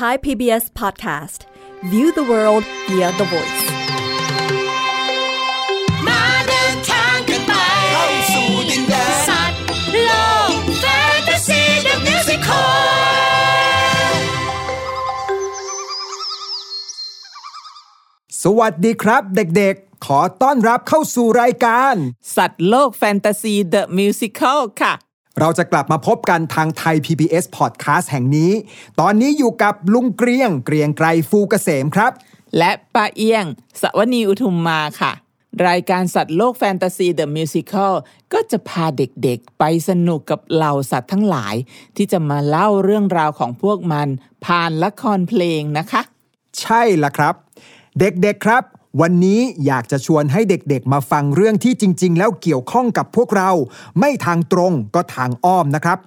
Thai PBS Podcast View the world via the voice มาเดินทางกันไปเข้าสู่ดินแดนสัตว์โลกแฟนตาซี The Musicalสวัสดีครับเด็กๆ ขอต้อนรับเข้าสู่รายการ สัตว์โลกแฟนตาซี The Musical ค่ะ เราจะกลับมาพบกันทางไทย PBS Podcast แห่งนี้ ตอนนี้อยู่กับลุงเกรียง เกรียงไกรฟูเกษมครับ และป้าเอียง สวนีอุทุมมาค่ะ รายการสัตว์โลกแฟนตาซีเดอะมิวสิคลก็จะพาเด็กๆ ไปสนุกกับเหล่าสัตว์ทั้งหลาย ที่จะมาเล่าเรื่องราวของพวกมัน ผ่านละครเพลงนะคะ ใช่ละครับ เด็กๆครับ วันนี้อยากจะชวนให้เด็กๆ มาฟังเรื่องที่จริง ๆ แล้วเกี่ยวข้องกับพวกเรา ไม่ทางตรงก็ทางอ้อมนะครับ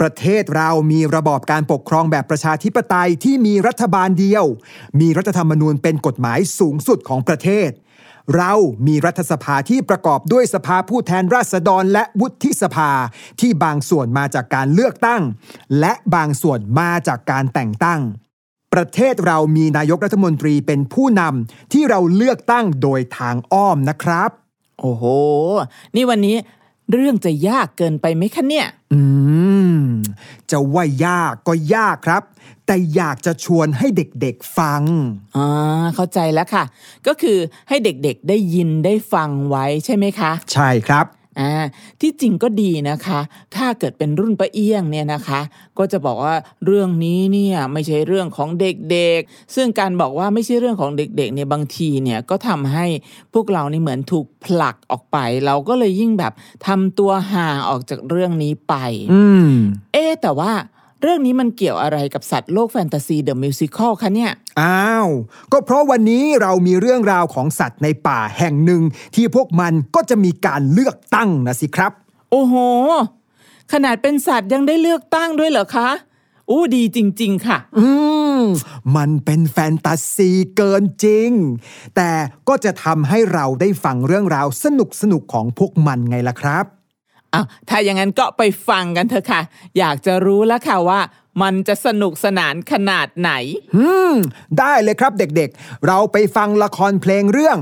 ประเทศเรามีระบอบการปกครองแบบประชาธิปไตยที่มีรัฐบาลเดียว มีรัฐธรรมนูญเป็นกฎหมายสูงสุดของประเทศ เรามีรัฐสภาที่ประกอบด้วยสภาผู้แทนราษฎรและวุฒิสภาที่บางส่วนมาจากการเลือกตั้ง และบางส่วนมาจากการแต่งตั้ง ประเทศเรามีนายกรัฐมนตรีเป็นผู้นำที่เราเลือกตั้งโดยทางอ้อมนะครับ โอ้โห นี่วันนี้เรื่องจะยากเกินไปไหมคะเนี่ย อืม จะว่ายากก็ยากครับ แต่อยากจะชวนให้เด็กๆฟังอ่าเข้าใจแล้วค่ะ ก็คือให้เด็กๆได้ยินได้ฟังไว้ใช่ไหมคะ ใช่ครับ อ่าที่จริงก็ดีนะคะ ถ้าเกิดเป็นรุ่นป้าเอี้ยงเนี่ยนะคะ ก็จะบอกว่าเรื่องนี้เนี่ยไม่ใช่เรื่องของเด็กๆ ซึ่งการบอกว่าไม่ใช่เรื่องของเด็กๆเนี่ยบางทีเนี่ยก็ทำให้พวกเรานี่เหมือนถูกผลักออกไป เราก็เลยยิ่งแบบทำตัวห่างออกจากเรื่องนี้ไป อืม เอ๊ะแต่ว่า เรื่องนี้มันเกี่ยวอะไรกับสัตว์โลกแฟนตาซีเดอะมิวสิคลคะเนี่ย อ้าว ก็เพราะวันนี้เรามีเรื่องราวของสัตว์ในป่าแห่งหนึ่ง ที่พวกมันก็จะมีการเลือกตั้งนะสิครับ โอ้โห ขนาดเป็นสัตว์ยังได้เลือกตั้งด้วยเหรอคะอู้ดีจริง ๆ ค่ะ อืม มันเป็นแฟนตาซีเกินจริง แต่ก็จะทำให้เราได้ฟังเรื่องราวสนุกสนุกๆของพวกมันไงล่ะครับ อ้าวถ้าอย่างนั้นก็ไปฟังกันเถอะค่ะ อยากจะรู้แล้วค่ะว่า มันจะสนุกสนานขนาดไหน อืม ได้เลยครับเด็กๆ เราไปฟังละครเพลงเรื่อง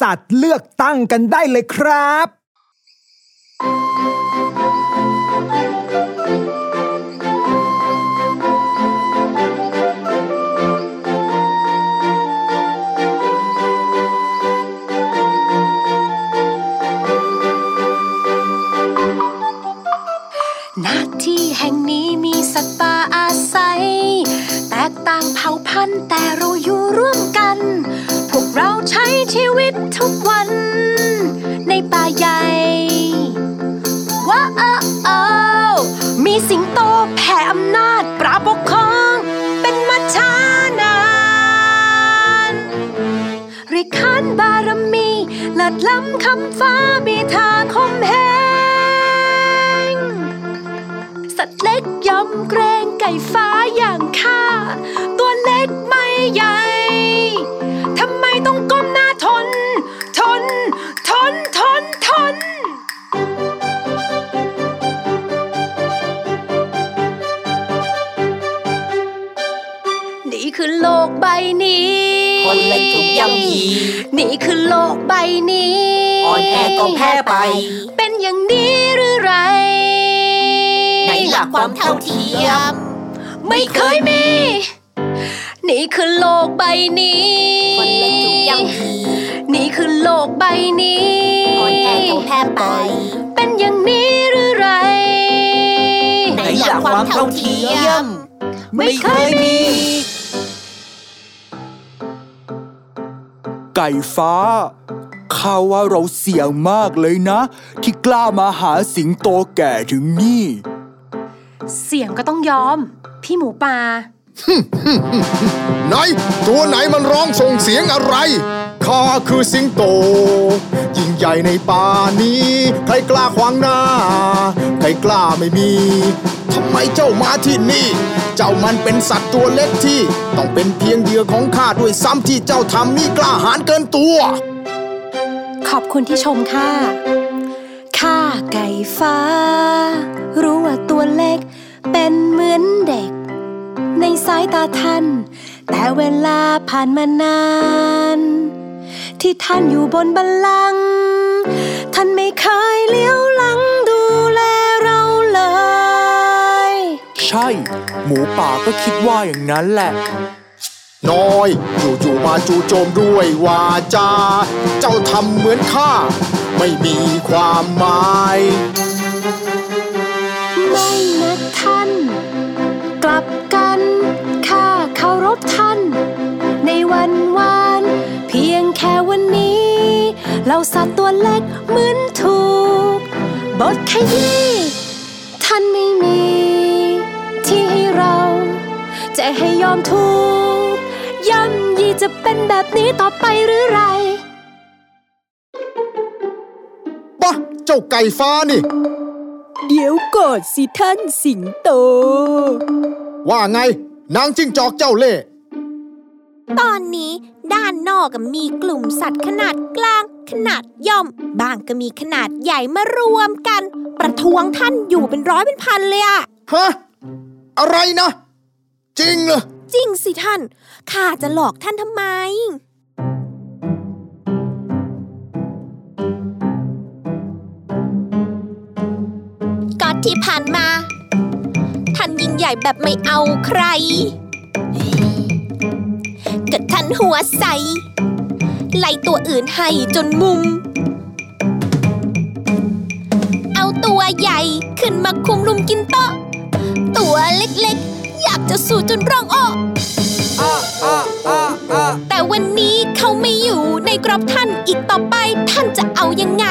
สัตว์เลือกตั้งกันได้เลยครับ ณที่แห่งนี้มีสัตว์ป่าอาศัย แตกต่างเผ่าพันธุ์แต่เราอยู่ร่วมกัน พวกเราใช้ชีวิตทุกวัน ในป่าใหญ่ว้าวมีสิงโตแผ่อำนาจปราบปกครอง เป็นมัจฉานานริขานบารมีเลิศล้ำคำฟ้าบีทาคมแห สัตว์เล็กยอมเกรงไก่ฟ้าอย่างข้า ตัวเล็กไม่ใหญ่ทำไมต้องก้มหน้าทน ทน ทน ทน ทนนี่คือโลกใบนี้ คนเล็กถูกย่ำยีนี่คือโลกใบนี้ อ่อนแอก็แพ้ไป เป็นอย่างนี้ ในหลักความเท่าเทียม ไม่เคยมี นี่คือโลกใบนี้คนเล็กถูกย่ำยีนี่คือโลกใบนี้อ่อนแอก็แพ้ไป เป็นอย่างนี้หรือไรในหลักความเท่าเทียม ไม่เคยมี ไก่ฟ้าข้าว่าเราเสี่ยงมากเลยนะ ที่กล้ามาหาสิงโตแก่ถึงนี่ เสียงก็ต้องยอม พี่หมูป่าไหนตัวไหนมันร้องส่งเสียงอะไรข้าคือสิงโต ยิ่งใหญ่ในป่านี้ ใครกล้าขวางหน้า ใครกล้าไม่มีทำไมเจ้ามาที่นี่ เจ้ามันเป็นสัตว์ตัวเล็กที่ ต้องเป็นเพียงเหยื่อของข้าด้วยซ้ำที่เจ้าทำนี่กล้าหาญเกินตัว ขอบคุณที่ชมค่ะข้าไก่ฟ้า รู้ว่าตัวเล็ก เป็นเหมือนเด็กนในสายตาท่าน แต่เวลาผ่านมานาน ที่ท่านอยู่บนบัลลังก์ท่านไม่เคยเลี้ยวหลังดูแลเราเลย ใช่ หมูป่าก็คิดว่าอย่างนั้นแหละ น้อย อยู่ๆมาจู่โจมด้วยวาจา เจ้าทำเหมือนข้า ไม่มีความหมาย ลับกันข้าเคารพท่าน ในวันวาน เพียงแค่วันนี้ เราสัตว์ตัวเล็กเหมือนถูก บทขยี้ท่านไม่มี ที่ให้เรา จะให้ยอมถูกย่ำยีจะเป็นแบบนี้ต่อไปหรือไรปะเจ้าไก่ฟ้านี่ เดี๋ยวก่อนสิท่านสิงโต ว่าไง นางจิ้งจอกเจ้าเล่ห์ตอนนี้ด้านนอกก็มีกลุ่มสัตว์ขนาดกลาง ขนาดย่อม บางก็มีขนาดใหญ่มารวมกัน ประท้วงท่านอยู่เป็นร้อยเป็นพันเลยอะฮะ อะไรนะ จริงเหรอ จริงสิท่าน ข้าจะหลอกท่านทำไมก็ที่ผ่านมาท่านยิ่ง ใหญ่แบบไม่เอาใครก็ท่านหัวใสไล่ตัวอื่นให้จนมุม เอาตัวใหญ่ขึ้นมาคุมลุมกินโต๊ะ ตัวเล็กๆ อยากจะสู่จนร้องอ้อ แต่วันนี้เขาไม่อยู่ในกรอบท่านอีกต่อไป ท่านจะเอายังไง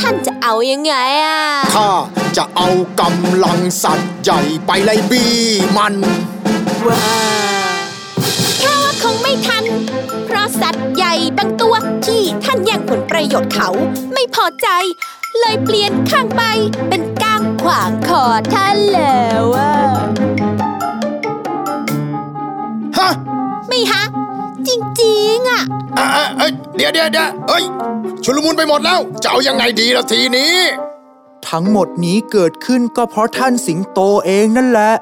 ท่านจะเอายังไงอะข้าจะเอากำลังสัตว์ใหญ่ไปไล่บี้มันแค่ว่าคงไม่ทัน เพราะสัตว์ใหญ่บางตัวที่ท่านแย่งผลประโยชน์เขาไม่พอใจ เลยเปลี่ยนข้างไปเป็นก้างขวางคอท่านแล้วอะฮะไม่ฮะ จริงๆอะอะอะเอ้ยเดี๋ยวเดี๋ยวเดี๋ยวเอ้ย ชุลมุนไปหมดแล้ว จะเอายังไงดีละทีนี้ ทั้งหมดนี้เกิดขึ้นก็เพราะท่านสิงโตเองนั่นแหละ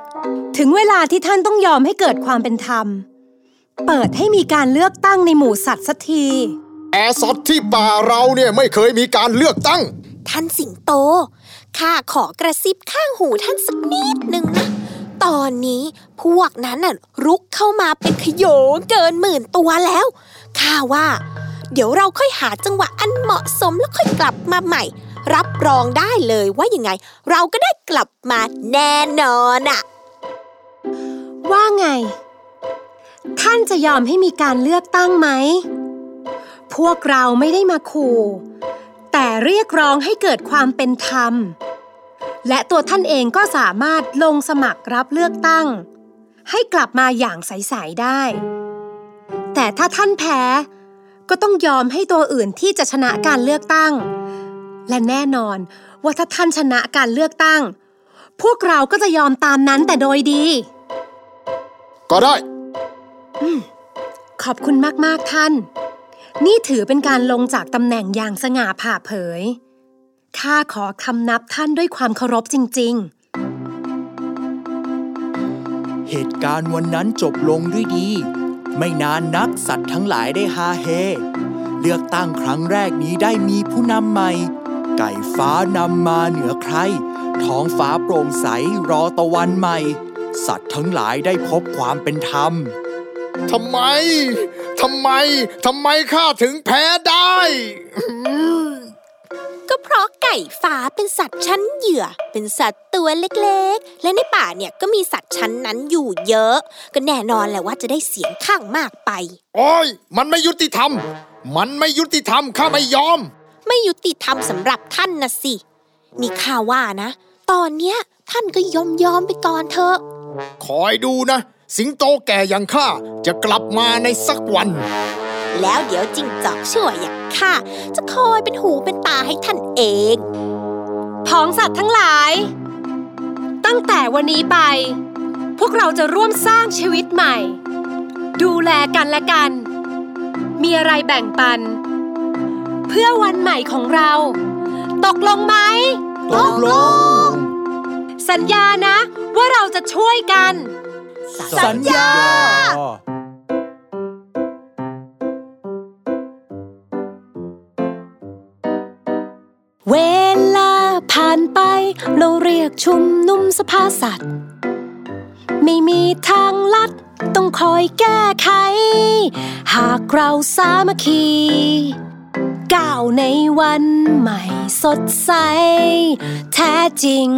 ถึงเวลาที่ท่านต้องยอมให้เกิดความเป็นธรรม เปิดให้มีการเลือกตั้งในหมู่สัตว์สักที แอร์ซอดที่ป่าเราเนี่ยไม่เคยมีการเลือกตั้ง ท่านสิงโต ข้าขอกระซิบข้างหูท่านสักนิดหนึ่งนะ ตอนนี้พวกนั้นน่ะรุกเข้ามาเป็นขโยงเกินหมื่นตัวแล้วข้าว่า เดี๋ยวเราค่อยหาจังหวะอันเหมาะสมแล้วค่อยกลับมาใหม่ รับรองได้เลยว่ายังไง เราก็ได้กลับมาแน่นอนอะว่าไง ท่านจะยอมให้มีการเลือกตั้งไหม พวกเราไม่ได้มาขู่แต่เรียกร้องให้เกิดความเป็นธรรม และตัวท่านเองก็สามารถลงสมัครรับเลือกตั้ง ให้กลับมาอย่างใสๆได้ แต่ถ้าท่านแพ้ ก็ต้องยอมให้ตัวอื่นที่จะชนะการเลือกตั้ง และแน่นอนว่าถ้าท่านชนะการเลือกตั้ง พวกเราก็จะยอมตามนั้นแต่โดยดี ก็ได้ขอบคุณมากๆท่าน นี่ถือเป็นการลงจากตำแหน่งอย่างสง่าผ่าเผย ข้าขอคำนับท่านด้วยความเคารพจริงเหตุการณ์วันนั้นจบลงด้วยดี ไม่นานนักสัตว์ทั้งหลายได้ฮาเฮ เลือกตั้งครั้งแรกนี้ได้มีผู้นำใหม่ ไก่ฟ้านำมาเหนือใคร ท้องฟ้าโปร่งใสรอตะวันใหม่ สัตว์ทั้งหลายได้พบความเป็นธรรมทำไม ทำไม ทำไมข้าถึงแพ้ได้ ก็เพราะไก่ฟ้าเป็นสัตว์ชั้นเหยื่อ เป็นสัตว์ตัวเล็กๆ และในป่าเนี่ยก็มีสัตว์ชั้นนั้นอยู่เยอะ ก็แน่นอนแหละว่าจะได้เสียงข้างมากไป โอ้ย มันไม่ยุติธรรม มันไม่ยุติธรรมข้าไม่ยอม ไม่ยุติธรรมสำหรับท่านนะสินี่ข้าว่านะ ตอนเนี้ยท่านก็ยอมยอมไปก่อนเถอะ คอยดูนะ สิงโตแก่อย่างข้าจะกลับมาในสักวัน แล้วเดี๋ยวจิงจอกชั่วอย่างข้าจะคอยเป็นหูเป็นตาให้ท่านเองๆพ้องสัตว์ทั้งหลาย ตั้งแต่วันนี้ไป พวกเราจะร่วมสร้างชีวิตใหม่ ดูแลกันและกัน มีอะไรแบ่งปัน เพื่อวันใหม่ของเรา ตกลงไหม ตกลง สัญญานะว่าเราจะช่วยกัน สัญญา เวลาผ่านไปเราเรียกชุมนุมสภาสัตว์ ไม่มีทางลัดต้องคอยแก้ไข หากเราสามัคคีก้าวในวันใหม่สดใส แท้จริง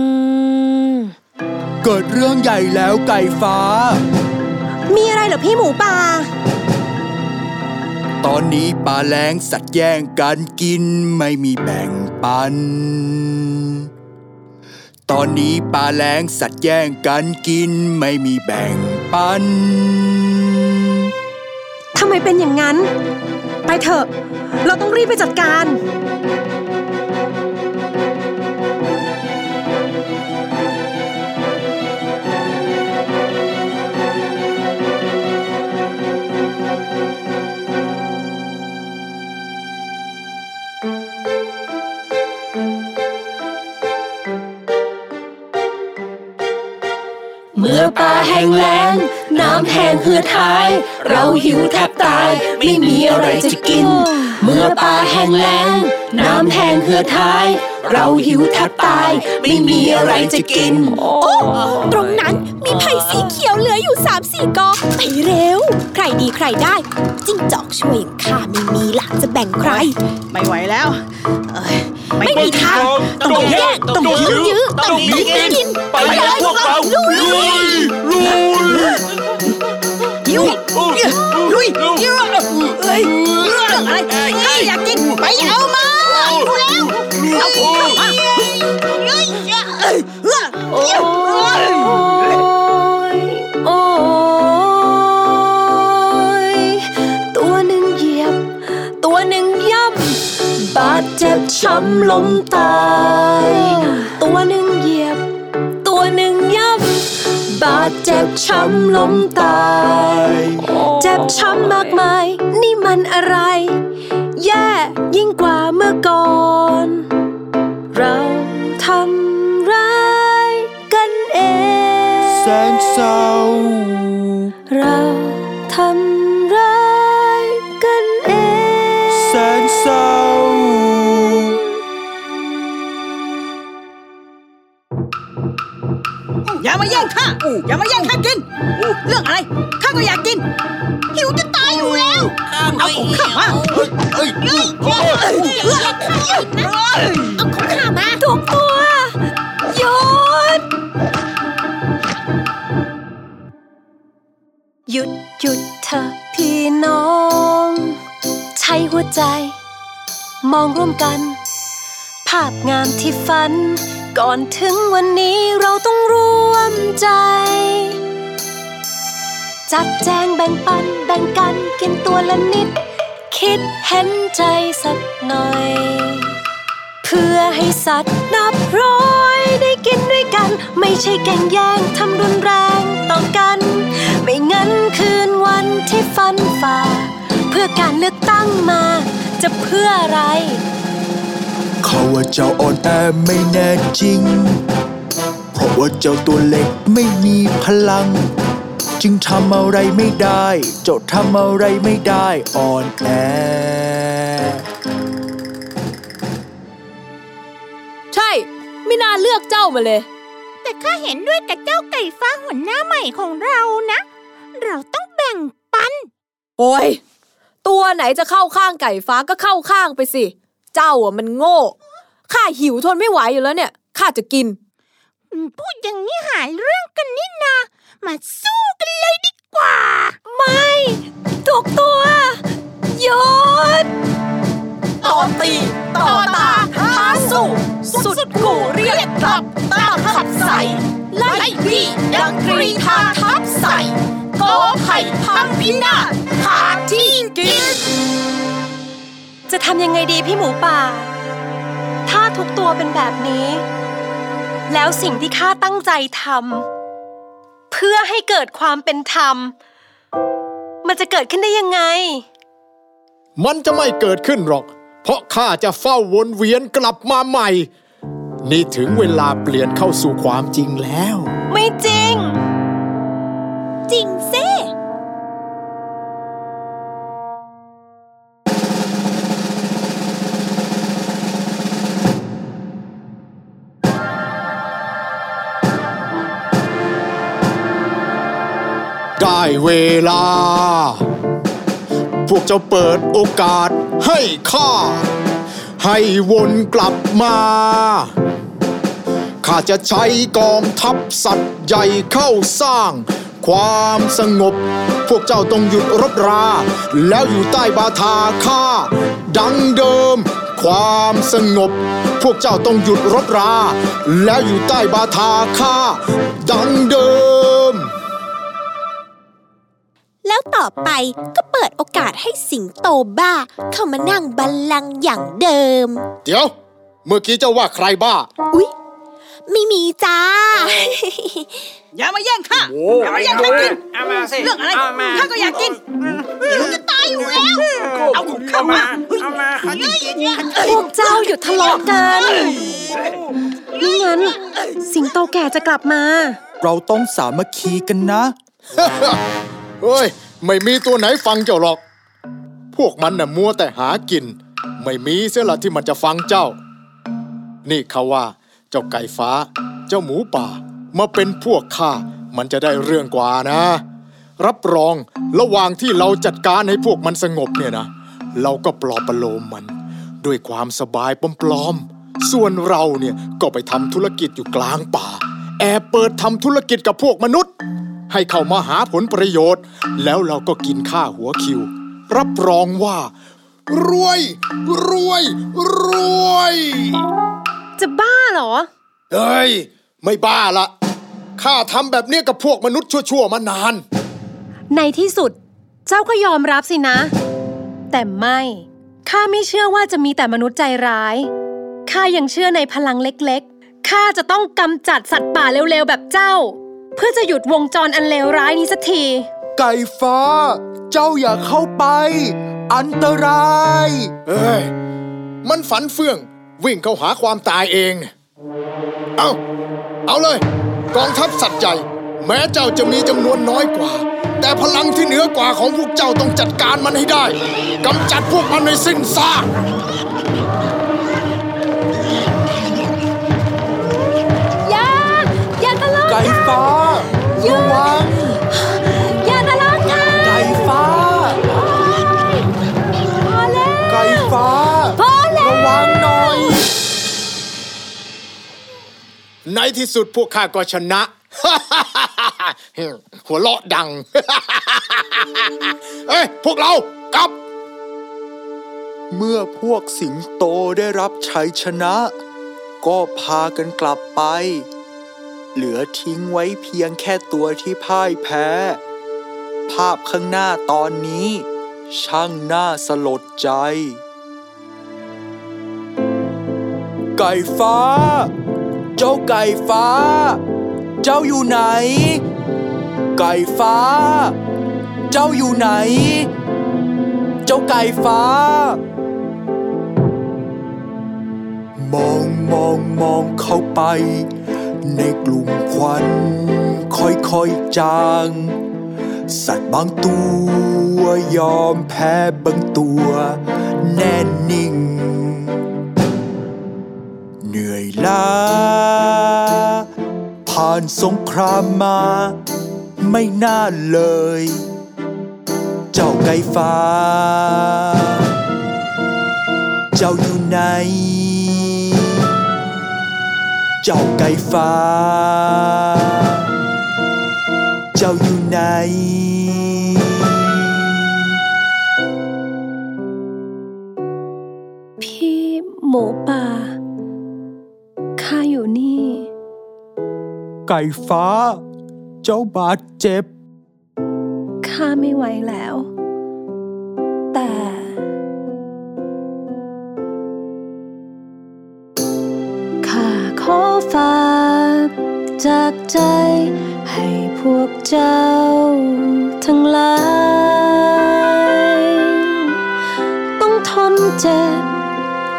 เกิดเรื่องใหญ่แล้วไก่ฟ้า มีอะไรเหรอพี่หมูป่า ตอนนี้ปลาแรงสัตว์แย่งกันกินไม่มีแบ่งปัน ตอนนี้ปลาแรงสัตว์แย่งกันกินไม่มีแบ่งปัน ทำไมเป็นอย่างนั้น ไปเถอะ เราต้องรีบไปจัดการ ป่าแห้งแล้ง น้ำแห้งเหือดหาย เราหิวแทบตาย ไม่มีอะไรจะกิน เมื่อป่าแห้งแล้ง น้ำแห้งเหือดหาย เราหิวแทบตาย ไม่มีอะไรจะกิน โอ้ตรงนั้นมีไผ่สีเขียวเหลืออยู่สามสี่กอไปเร็ว ใครดีใครได้ จิ้งจอกช่วยอย่างข้าไม่มีหลักจะแบ่งใคร ไม่ไหวแล้วเอ้ยไม่มีทาง ต้องแยกต้องยื้อต้องยื้อต้องกิน ไป ลุยยุยเอ้ยเรื่องอะไรข้าอยากกินไปเอามาดูแล้วเอาเข้ามาเอ้ยเอ้ยเรื่อ้ยโอ้ยโอ้ยตัวหนึ่งเหยียบ ตัวหนึ่งย่ำบาดเจ็บช้ำล้มตายาดเจ็บช้ำล้มตาย เจ็บช้ำมากมาย นี่มันอะไร แย่ยิ่งกว่าเมื่อก่อน อย่ามาแย่งข้าอย่ามาแย่งข้ากิน เรื่องอะไรข้าก็อยากกิน หิวจะตายอยู่แล้วเอาของข้ามาเอ้ยเอ้ยเอ้ยเอ้ยเอ้ยเอ้ยเอาของข้ามาถูกตัวหยุดหยุดหยุดเธอะพี่น้อง ใช้หัวใจ มองร่วมกัน ภาพงามที่ฝัน ก่อนถึงวันนี้เราต้องร่วมใจ จัดแจงแบ่งปันแบ่งกันกินตัวละนิด คิดเห็นใจสักหน่อย เพื่อให้สัตว์นับร้อยได้กินด้วยกัน ไม่ใช่แก่งแย่งทำรุนแรงต่อกัน ไม่งั้นคืนวันที่ฟันฝ่า เพื่อการเลือกตั้งมาจะเพื่ออะไร เขาว่าเจ้าอ่อนแอไม่แน่จริง เพราะว่าเจ้าตัวเล็กไม่มีพลัง จึงทำอะไรไม่ได้ เจ้าทำอะไรไม่ได้อ่อนแอใช่ ไม่น่าเลือกเจ้ามาเลย แต่ข้าเห็นด้วยกับเจ้าไก่ฟ้าหัวหน้าใหม่ของเรานะ เราต้องแบ่งปัน โอ้ย ตัวไหนจะเข้าข้างไก่ฟ้าก็เข้าข้างไปสิ เจ้าอะมันโง่ข้าหิวทนไม่ไหวอยู่แล้วเนี่ยข้าจะกิน พูดอย่างนี้หาเรื่องกันนี่นามาสู้กันเลยดีกว่า ไม่ถูกตัวหยุดต่อตีต่อตาท้าสู้ สุดกูเรียกกลับตาขับใส่ไล่บี้ดังกรีธาทับใส่กอไผ่พังพินาศขาดที่กิน จะทำยังไงดีพี่หมูป่า ถ้าทุกตัวเป็นแบบนี้ แล้วสิ่งที่ข้าตั้งใจทำเพื่อให้เกิดความเป็นธรรม มันจะเกิดขึ้นได้ยังไง มันจะไม่เกิดขึ้นหรอก เพราะข้าจะเฝ้าวนเวียนกลับมาใหม่ นี่ถึงเวลาเปลี่ยนเข้าสู่ความจริงแล้ว ไม่จริง จริงซิ เวลา พวกเจ้าเปิดโอกาสให้ข้า ให้วนกลับมาข้าจะใช้กองทัพสัตว์ใหญ่เข้าสร้าง ความสงบ พวกเจ้าต้องหยุดรบรา แล้วอยู่ใต้บาทาข้าดังเดิม ความสงบ พวกเจ้าต้องหยุดรบรา แล้วอยู่ใต้บาทาข้าดังเดิม แล้วต่อไปก็เปิดโอกาสให้สิงโตบ้า เข้ามานั่งบัลลังก์อย่างเดิม เดี๋ยว เมื่อกี้เจ้าว่าใครบ้า อุ๊ย ไม่มีจ้า อย่ามาแย่งข้าอย่ามาแย่งข้ากินเรื่องอะไรข้าก็อยากกินหิวจะตายอยู่แล้ว เอาของข้ามาเฮ้ยเฮ้ยเนี่ยพวกเจ้าหยุดทะเลาะกันไม่งั้น สิงโตแก่จะกลับมา เราต้องสามัคคีกันนะ เฮ้ย ไม่มีตัวไหนฟังเจ้าหรอก พวกมันน่ะมัวแต่หากิน ไม่มีเสียละที่มันจะฟังเจ้า นี่เขาว่า เจ้าไก่ฟ้า เจ้าหมูป่า มาเป็นพวกข้า มันจะได้เรื่องกว่านะ รับรองระหว่างที่เราจัดการให้พวกมันสงบเนี่ยนะ เราก็ปลอบประโลมมัน ด้วยความสบายปลอมๆ ส่วนเราเนี่ยก็ไปทำธุรกิจอยู่กลางป่า แอบเปิดทำธุรกิจกับพวกมนุษย์ ให้เข้ามาหาผลประโยชน์ แล้วเราก็กินค่าหัวคิว รับรองว่า รวย รวย รวย จะบ้าเหรอ เฮ้ย ไม่บ้าละข้าทำแบบเนี้ยกับพวกมนุษย์ชั่วๆมานาน ในที่สุด เจ้าก็ยอมรับสินะ แต่ไม่ข้าไม่เชื่อว่าจะมีแต่มนุษย์ใจร้ายข้ายังเชื่อในพลังเล็กๆข้าจะต้องกำจัดสัตว์ป่าเร็วๆแบบเจ้า เพื่อจะหยุดวงจรอันเลวร้ายนี้สักที ไก่ฟ้า เจ้าอย่าเข้าไป อันตราย เอ้ย มันฝันเฟื่อง วิ่งเข้าหาความตายเอง เอาเอาเลย กองทัพสัตว์ใหญ่ แม้เจ้าจะมีจำนวนน้อยกว่า แต่พลังที่เหนือกว่าของพวกเจ้าต้องจัดการมันให้ได้กำจัดพวกมันในสิ้นซากอย่าอย่าทะเลาะไก่ฟ้าระ วังอย่าทะเลาะกันไก่ฟ้า พอแล้วไก่ฟ้า พอแล้ว ระวังหน่อย ในที่สุดพวกข้าก็ชนะ หัวเราะดัง เอ้ย พวกเรากลับ เมื่อพวกสิงโตได้รับชัยชนะ ก็พากันกลับไป เหลือทิ้งไว้เพียงแค่ตัวที่พ่ายแพ้ ภาพข้างหน้าตอนนี้ ช่างน่าสลดใจ ไก่ฟ้า เจ้าไก่ฟ้า เจ้าอยู่ไหน ไก่ฟ้า เจ้าอยู่ไหน เจ้าไก่ฟ้ามองมองมองเข้าไป ในกลุ่มควันค่อยๆจาง สัตว์บางตัวยอมแพ้บางตัวแน่นิ่ง เหนื่อยล้า ผ่านสงครามมา ไม่น่าเลย เจ้าไก่ฟ้า เจ้าอยู่ไหน เจ้าไก่ฟ้า เจ้าอยู่ไหนพี่หมูป่า ข้าอยู่นี่ ไก่ฟ้า เจ้าบาดเจ็บ ข้าไม่ไหวแล้ว จากใจให้พวกเจ้าทั้งหลาย ต้องทนเจ็บ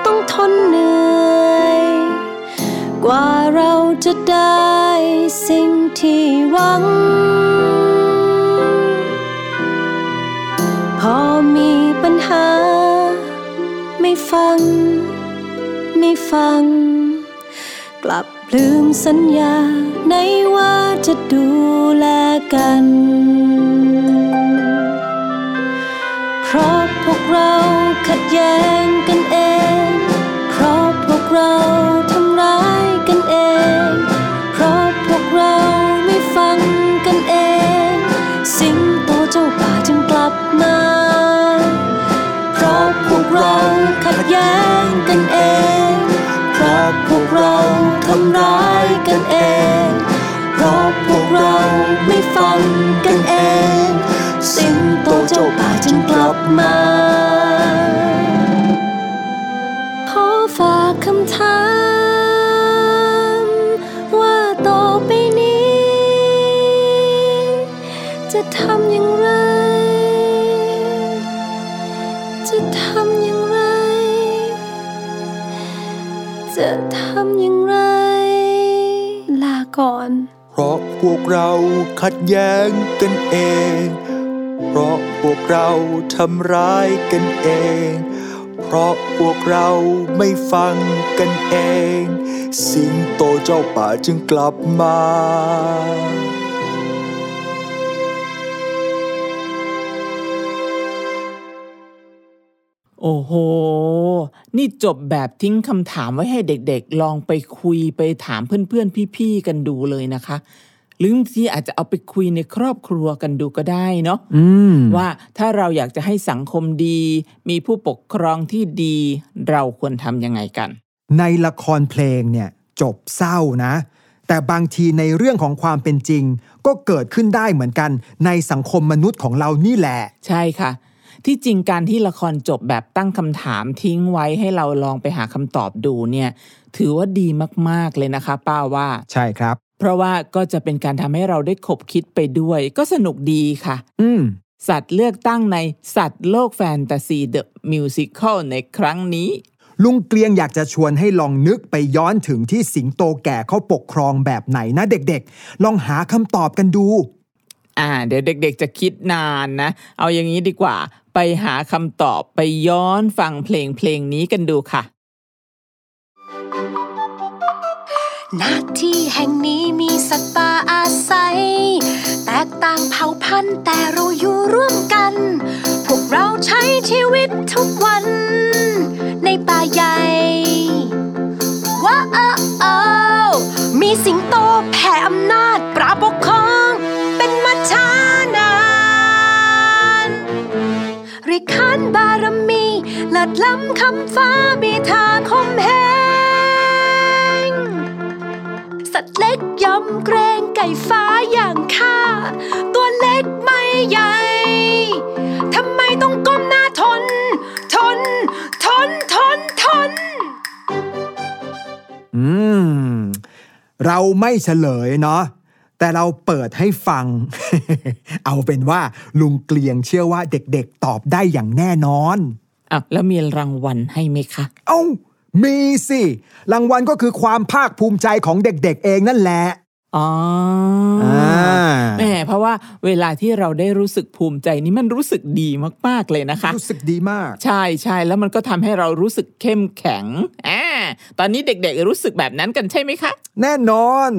ต้องทนเหนื่อย กว่าเราจะได้สิ่งที่หวัง พอมีปัญหา ไม่ฟัง ไม่ฟัง กลับ ลืมสัญญาในว่าจะดูแลกัน เพราะพวกเราขัดแย้งกันเอง เพราะพวกเราทำร้ายกันเอง เพราะพวกเราไม่ฟังกันเอง สิงโตเจ้าป่าจึงกลับมา เพราะพวกเราขัดแย้ง ป่าจึงกลับมา ขอฝากคำถาม ว่าต่อไปนี้ จะทำอย่างไร จะทำอย่างไร จะทำอย่างไร ลาก่อน เพราะพวกเราขัดแย้งกันเอง เพราะ เราทำร้ายกันเอง เพราะพวกเราไม่ฟังกันเอง สิงโตเจ้าป่าจึงกลับมาโอ้โห นี่จบแบบทิ้งคำถามไว้ให้เด็กๆ ลองไปคุยไปถามเพื่อนๆ พี่ๆ กันดูเลยนะคะ หรือบางทีอาจจะเอาไปคุยในครอบครัวกันดูก็ได้เนาะอืมว่าถ้าเราอยากจะให้สังคมดี มีผู้ปกครองที่ดี เราควรทำยังไงกัน ในละครเพลงเนี่ยจบเศร้านะ แต่บางทีในเรื่องของความเป็นจริง ก็เกิดขึ้นได้เหมือนกัน ในสังคมมนุษย์ของเรานี่แหละ ใช่ค่ะที่จริงการที่ละครจบแบบตั้งคำถามทิ้งไว้ให้เราลองไปหาคำตอบดูเนี่ย ถือว่าดีมากๆเลยนะคะ ป้าว่า ใช่ครับ เพราะว่าก็จะเป็นการทำให้เราได้ขบคิดไปด้วย ก็สนุกดีค่ะ อืม สัตว์เลือกตั้งในสัตว์โลกแฟนตาซีเดอะมิวสิคลในครั้งนี้ ลุงเกลียงอยากจะชวนให้ลองนึกไปย้อนถึงที่สิงโตแก่เขาปกครองแบบไหนนะเด็กๆ ลองหาคำตอบกันดู อ่า เดี๋ยวเด็ก ๆ จะคิดนานนะ เอาอย่างนี้ดีกว่า ไปหาคำตอบไปย้อนฟังเพลงเพลงนี้กันดูค่ะ ณที่แห่งนี้มีสัตว์ป่าอาศัย แตกต่างเผ่าพันธุ์แต่เราอยู่ร่วมกัน พวกเราใช้ชีวิตทุกวัน ในป่าใหญ่ ว้าวมีสิงโตแผ่อำนาจปราบปกครอง เป็นมาช้านานรียกขานบารมีเลิศล้ำคำฟ้ามีทาคมแหง สัตว์เล็กยำเกรงไก่ฟ้าอย่างข้า ตัวเล็กไม่ใหญ่ ทำไมต้องก้มหน้าทน ทน ทน ทน ทน อืม เราไม่เฉลยเนาะแต่เราเปิดให้ฟัง เอาเป็นว่าลุงเกลียงเชื่อว่าเด็กๆตอบได้อย่างแน่นอนอะแล้วมีรางวัลให้ไหมคะ เอ้า มีสิรางวัลก็คือความภาคภูมิใจของเด็กๆเองนั่นแหละ อ๋ออาแหมเพราะว่าเวลาที่เราได้รู้สึกภูมิใจนี่มันรู้สึกดีมากๆเลยนะคะ รู้สึกดีมาก ใช่ใช่แล้วมันก็ทำให้เรารู้สึกเข้มแข็งอ่าตอนนี้เด็กๆรู้สึกแบบนั้นกันใช่ไหมคะ แน่นอน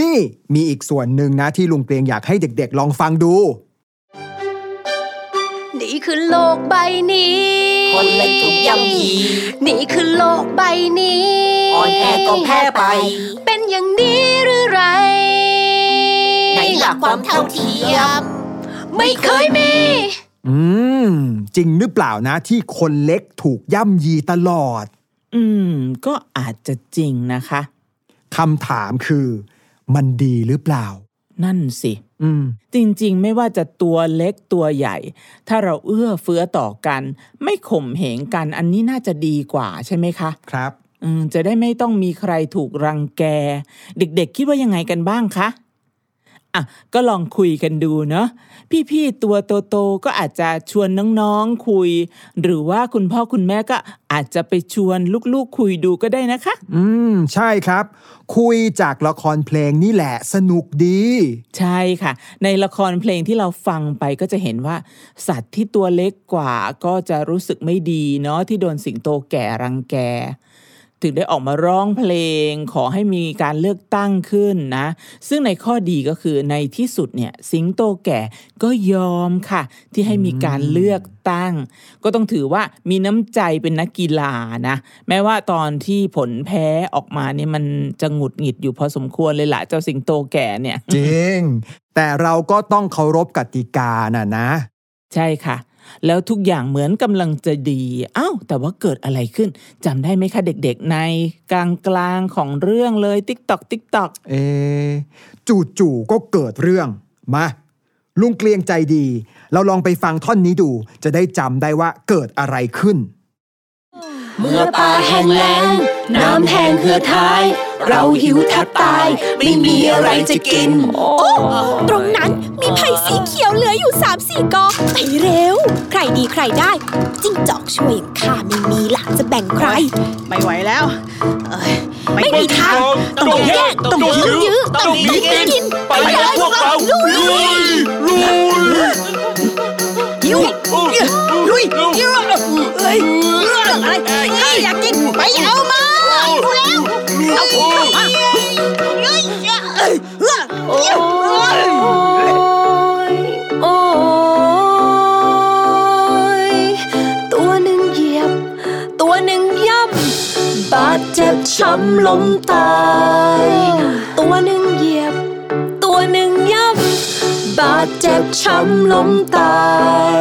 นี่มีอีกส่วนหนึ่งนะที่ลุงเกลียงอยากให้เด็กๆลองฟังดู นี่คือโลกใบนี้ คนเล็กถูกย่ำยีนี่คือโลกใบนี้อ่อนแอก็แพ้ไป เป็นอย่างนี้หรือไร ในหลักความเท่าเทียม ไม่เคยมี อืม จริงหรือเปล่านะที่คนเล็กถูกย่ำยีตลอด อืม ก็อาจจะจริงนะคะคำถามคือ มันดีหรือเปล่า นั่นสิอืมจริงๆ ไม่ว่าจะตัวเล็กตัวใหญ่ ถ้าเราเอื้อเฟื้อต่อกัน ไม่ข่มเหงกัน อันนี้น่าจะดีกว่าใช่ไหมคะ ครับอืมจะได้ไม่ต้องมีใครถูกรังแก เด็กๆ คิดว่ายังไงกันบ้างคะ อะก็ลองคุยกันดูเนาะพี่ๆตัวโตๆก็อาจจะชวนน้องๆคุย หรือว่าคุณพ่อคุณแม่ก็อาจจะไปชวนลูกๆ คุยดูก็ได้นะคะ อืม ใช่ครับ คุยจากละครเพลงนี่แหละสนุกดี ใช่ค่ะ ในละครเพลงที่เราฟังไปก็จะเห็นว่า สัตว์ที่ตัวเล็กกว่าก็จะรู้สึกไม่ดีเนาะที่โดนสิงโตแก่รังแก ถึงได้ออกมาร้องเพลง ขอให้มีการเลือกตั้งขึ้นนะ ซึ่งในข้อดีก็คือในที่สุดเนี่ยสิงโตแก่ก็ยอมค่ะ ที่ให้มีการเลือกตั้ง ก็ต้องถือว่ามีน้ำใจเป็นนักกีฬานะแม้ว่าตอนที่ผลแพ้ออกมาเนี่ยมันจะหงุดหงิดอยู่พอสมควรเลยล่ะเจ้าสิงโตแก่เนี่ย จริง แต่เราก็ต้องเคารพกติกาน่ะนะ ใช่ค่ะ แล้วทุกอย่างเหมือนกำลังจะดีอ้าวแต่ว่าเกิดอะไรขึ้นจำได้ไหมคะเด็กๆ ในกลางกลางๆของเรื่องเลยติ๊กตอกติ๊กตอกเอจู่ๆก็เกิดเรื่องมาลุงเกลียงใจดี เราลองไปฟังท่อนนี้ดู จะได้จำได้ว่าเกิดอะไรขึ้น เมื่อป่าแห้งแล้ง น้ำแห้งเหือดหาย เราหิวแทบตาย ไม่มีอะไรจะกิน โอ้ตรงนั้นมีไผ่สีเขียวเหลืออยู่สามสี่กอไปเร็ว ใครดีใครได้ จิ้งจอกช่วยข้าไม่มีหลักจะแบ่งใคร ไม่ไหวแล้วเอ้ยไม่มีทางต้องแยกต้องยื้อยื้อต้องยื้อกินไปเลยพวกเราลุยยุยลุยยุยเอ้ยเรื่องอะไรข้าอยากกินไปเอามาดูแล้วเอาเข้ามาเอ้ยเอ้ยโอ้ยโอ้ยตัวหนึ่งเหยียบ ตัวหนึ่งย่ำบาดเจ็บช้ำล้มตาย ตัวหนึ่งเหยียบ ตัวหนึ่งย่ำบาดเจ็บช้ำล้มตา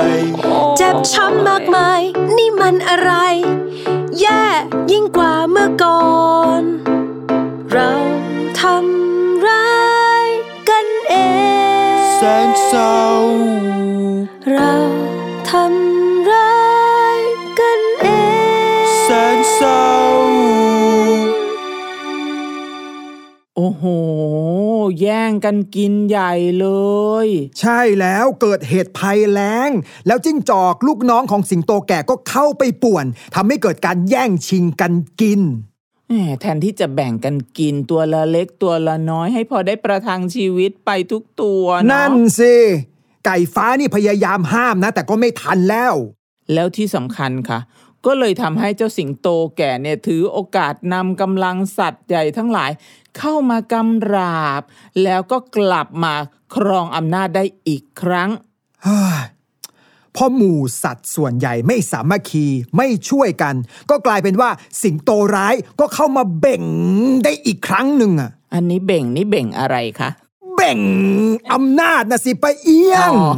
ย เจ็บช้ำมากมาย นี่มันอะไร แย่ยิ่งกว่าเมื่อก่อน แย่งกันกินใหญ่เลย ใช่แล้วเกิดเหตุภัยแล้ง แล้วจิ้งจอกลูกน้องของสิงโตแก่ก็เข้าไปป่วนทำให้เกิดการแย่งชิงกันกินแหมแทนที่จะแบ่งกันกินตัวละเล็กตัวละน้อยให้พอได้ประทังชีวิตไปทุกตัวเาะนั่นสิไก่ฟ้านี่พยายามห้ามนะ แต่ก็ไม่ทันแล้ว แล้วที่สำคัญค่ะ ก็เลยทำให้เจ้าสิงโตแก่เนี่ยถือโอกาสนำกำลังสัตว์ใหญ่ทั้งหลาย เข้ามากำราบ แล้วก็กลับมาครองอำนาจได้อีกครั้งเฮ้ยพอหมู่สัตว์ส่วนใหญ่ไม่สามัคคีไม่ช่วยกัน ก็กลายเป็นว่าสิงโตร้ายก็เข้ามาเบ่งได้อีกครั้งหนึ่งอะอันนี้เบ่งนี่เบ่งอะไรคะเบ่งอำนาจนะสิไปาเอี้ยงอ๋อ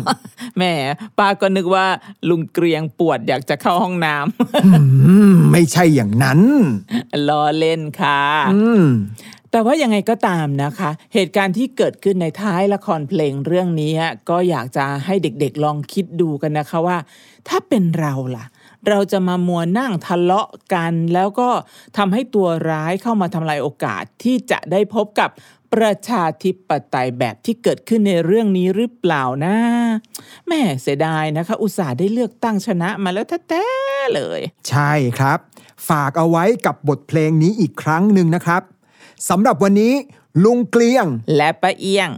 แหม่ป้าก็นึกว่าลุงเกรียงปวดอยากจะเข้าห้องน้อืมไม่ใช่อย่างนั้นำล้อเล่นค่ะอืม แต่ว่ายังไงก็ตามนะคะ เหตุการณ์ที่เกิดขึ้นในท้ายละครเพลงเรื่องนี้ก็อยากจะให้เด็กๆลองคิดดูกันนะคะว่า ถ้าเป็นเราล่ะ เราจะมามัวนั่งทะเลาะกัน แล้วก็ทำให้ตัวร้ายเข้ามาทำลายโอกาสที่จะได้พบกับประชาธิปไตยแบบที่เกิดขึ้นในเรื่องนี้หรือเปล่านะแม่เสียดายนะคะ อุตส่าห์ได้เลือกตั้งชนะมาแล้วแท้ๆเลย ใช่ครับ ฝากเอาไว้กับบทเพลงนี้อีกครั้งหนึ่งนะครับ สำหรับวันนี้ ลุงเกลียง และป้าเอี้ยง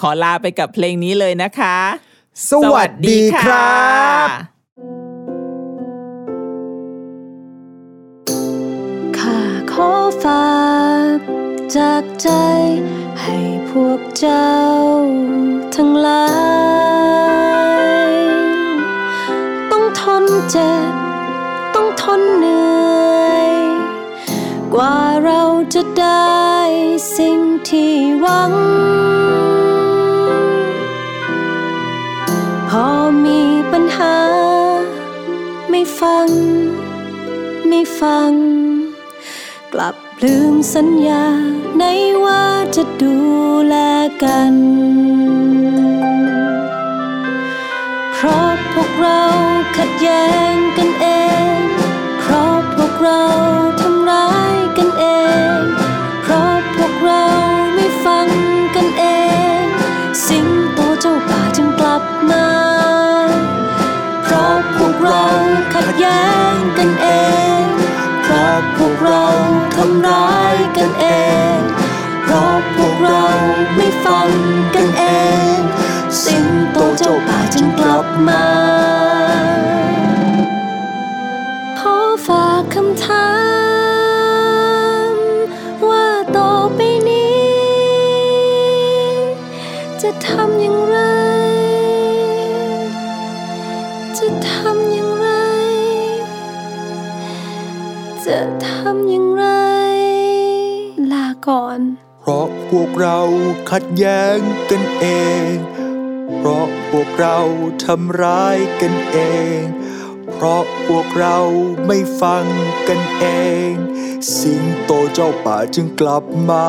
ขอลาไปกับเพลงนี้เลยนะคะ สวัสดีครับข้าขอฝากจากใจ ให้พวกเจ้า ทั้งหลายต้องทนเจ็บ ต้องทนเหนื่อย กว่าเราจะได้สิ่งที่หวัง พอมีปัญหา ไม่ฟัง ไม่ฟัง กลับลืมสัญญาในว่าจะดูแลกัน เพราะพวกเราขัดแย้งกันเอง เพราะพวกเรา วกเราทำร้ายกันเอง เพราะพวกเราไม่ฟังกันเอง สิ่งโตเจ้าป่าจึงกลับมา ขอฝากคำถามว่าต่อไปนี้ จะทำอย่างไร จะทำอย่างไร ลาก่อน เพราะพวกเราขัดแย้งกันเอง เพราะพวกเราทำร้ายกันเอง เพราะพวกเราไม่ฟังกันเอง สิงโตเจ้าป่าจึงกลับมา